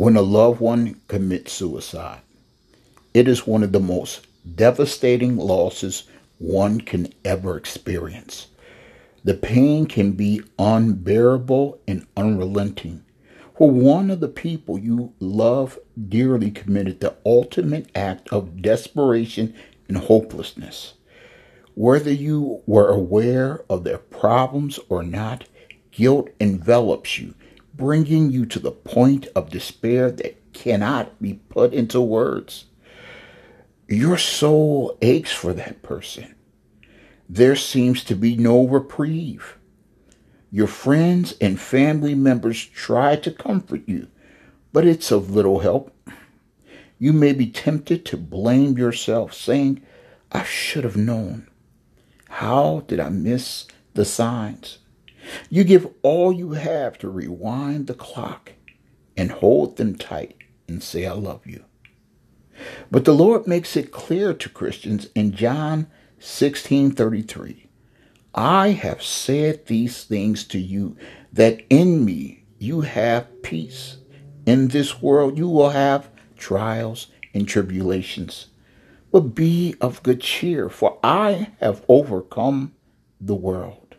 when a loved one commits suicide. It is one of the most devastating losses one can ever experience. The pain can be unbearable and unrelenting. For one of the people you love dearly committed the ultimate act of desperation and hopelessness. Whether you were aware of their problems or not, guilt envelops you, bringing you to the point of despair that cannot be put into words. Your soul aches for that person. There seems to be no reprieve. Your friends and family members try to comfort you, but it's of little help. You may be tempted to blame yourself, saying, I should have known. How did I miss the signs? You give all you have to rewind the clock and hold them tight and say, I love you. But the Lord makes it clear to Christians in John 16:33. I have said these things to you that in me you have peace. In this world you will have trials and tribulations. But be of good cheer, for I have overcome the world.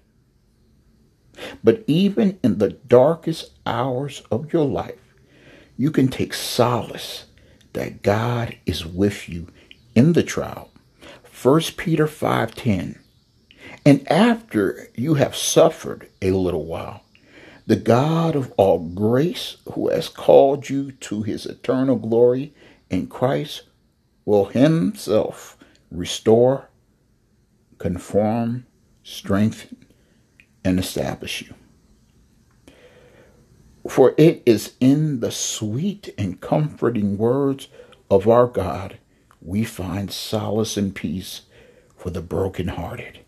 But even in the darkest hours of your life, you can take solace that God is with you in the trial. 1 Peter 5:10 And after you have suffered a little while the God of all grace who has called you to his eternal glory in Christ will himself restore, conform, strengthen, and establish you. For it is in the sweet and comforting words of our God we find solace and peace for the brokenhearted.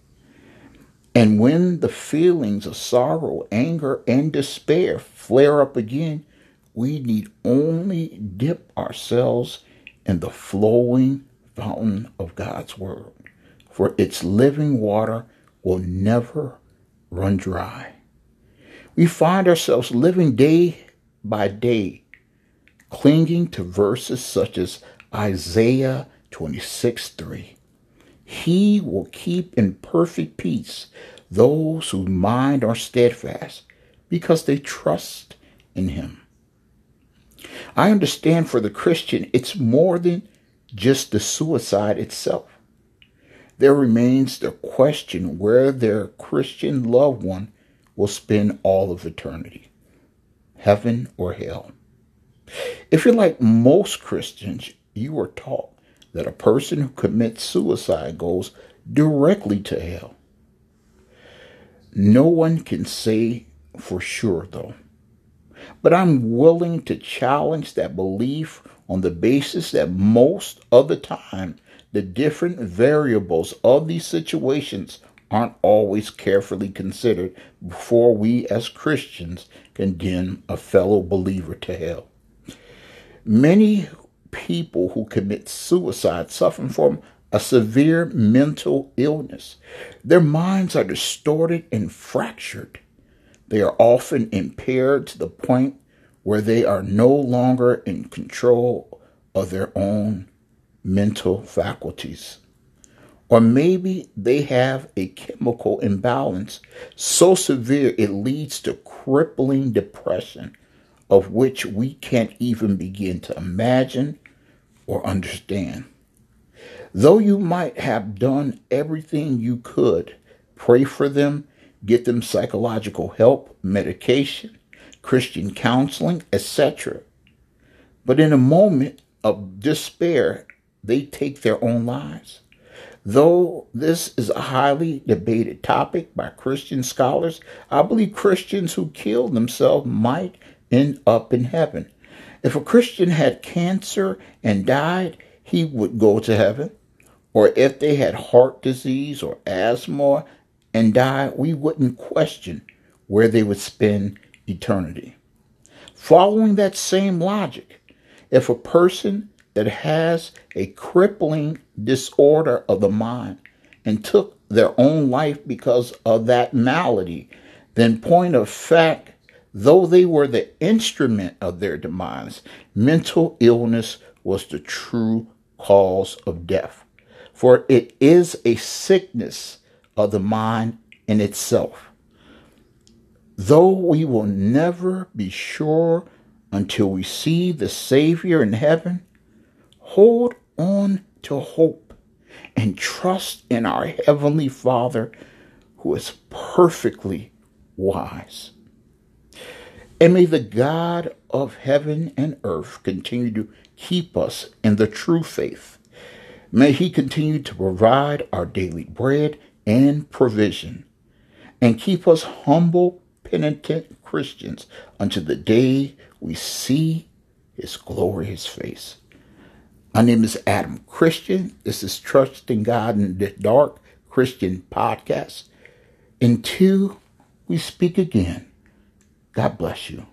And when the feelings of sorrow, anger, and despair flare up again, we need only dip ourselves in the flowing fountain of God's Word, for its living water will never run dry. We find ourselves living day by day, clinging to verses such as Isaiah 26 3. He will keep in perfect peace those whose mind are steadfast because they trust in him. I understand for the Christian, it's more than just the suicide itself. There remains the question where their Christian loved one will spend all of eternity heaven or hell. If you're like most Christians, you are taught that a person who commits suicide goes directly to hell. No one can say for sure, though. But I'm willing to challenge that belief on the basis that most of the time, the different variables of these situations aren't always carefully considered before we as Christians condemn a fellow believer to hell. Many people who commit suicide suffering from a severe mental illness. Their minds are distorted and fractured. They are often impaired to the point where they are no longer in control of their own mental faculties. Or maybe they have a chemical imbalance so severe it leads to crippling depression, of which we can't even begin to imagine or understand. Though you might have done everything you could, pray for them, get them psychological help, medication, Christian counseling, etc. But in a moment of despair, they take their own lives. Though this is a highly debated topic by Christian scholars, I believe Christians who kill themselves might end up in heaven. If a Christian had cancer and died, he would go to heaven. Or if they had heart disease or asthma and died, we wouldn't question where they would spend eternity. Following that same logic, if a person that has a crippling disorder of the mind and took their own life because of that malady, then point of fact, Though they were the instrument of their demise, mental illness was the true cause of death. For it is a sickness of the mind in itself. Though we will never be sure until we see the Savior in heaven, hold on to hope and trust in our Heavenly Father who is perfectly wise. And may the God of heaven and earth continue to keep us in the true faith. May He continue to provide our daily bread and provision and keep us humble, penitent Christians until the day we see His glorious face. My name is Adam Christian. This is Trusting God in the Dark Christian Podcast. Until we speak again, God bless you.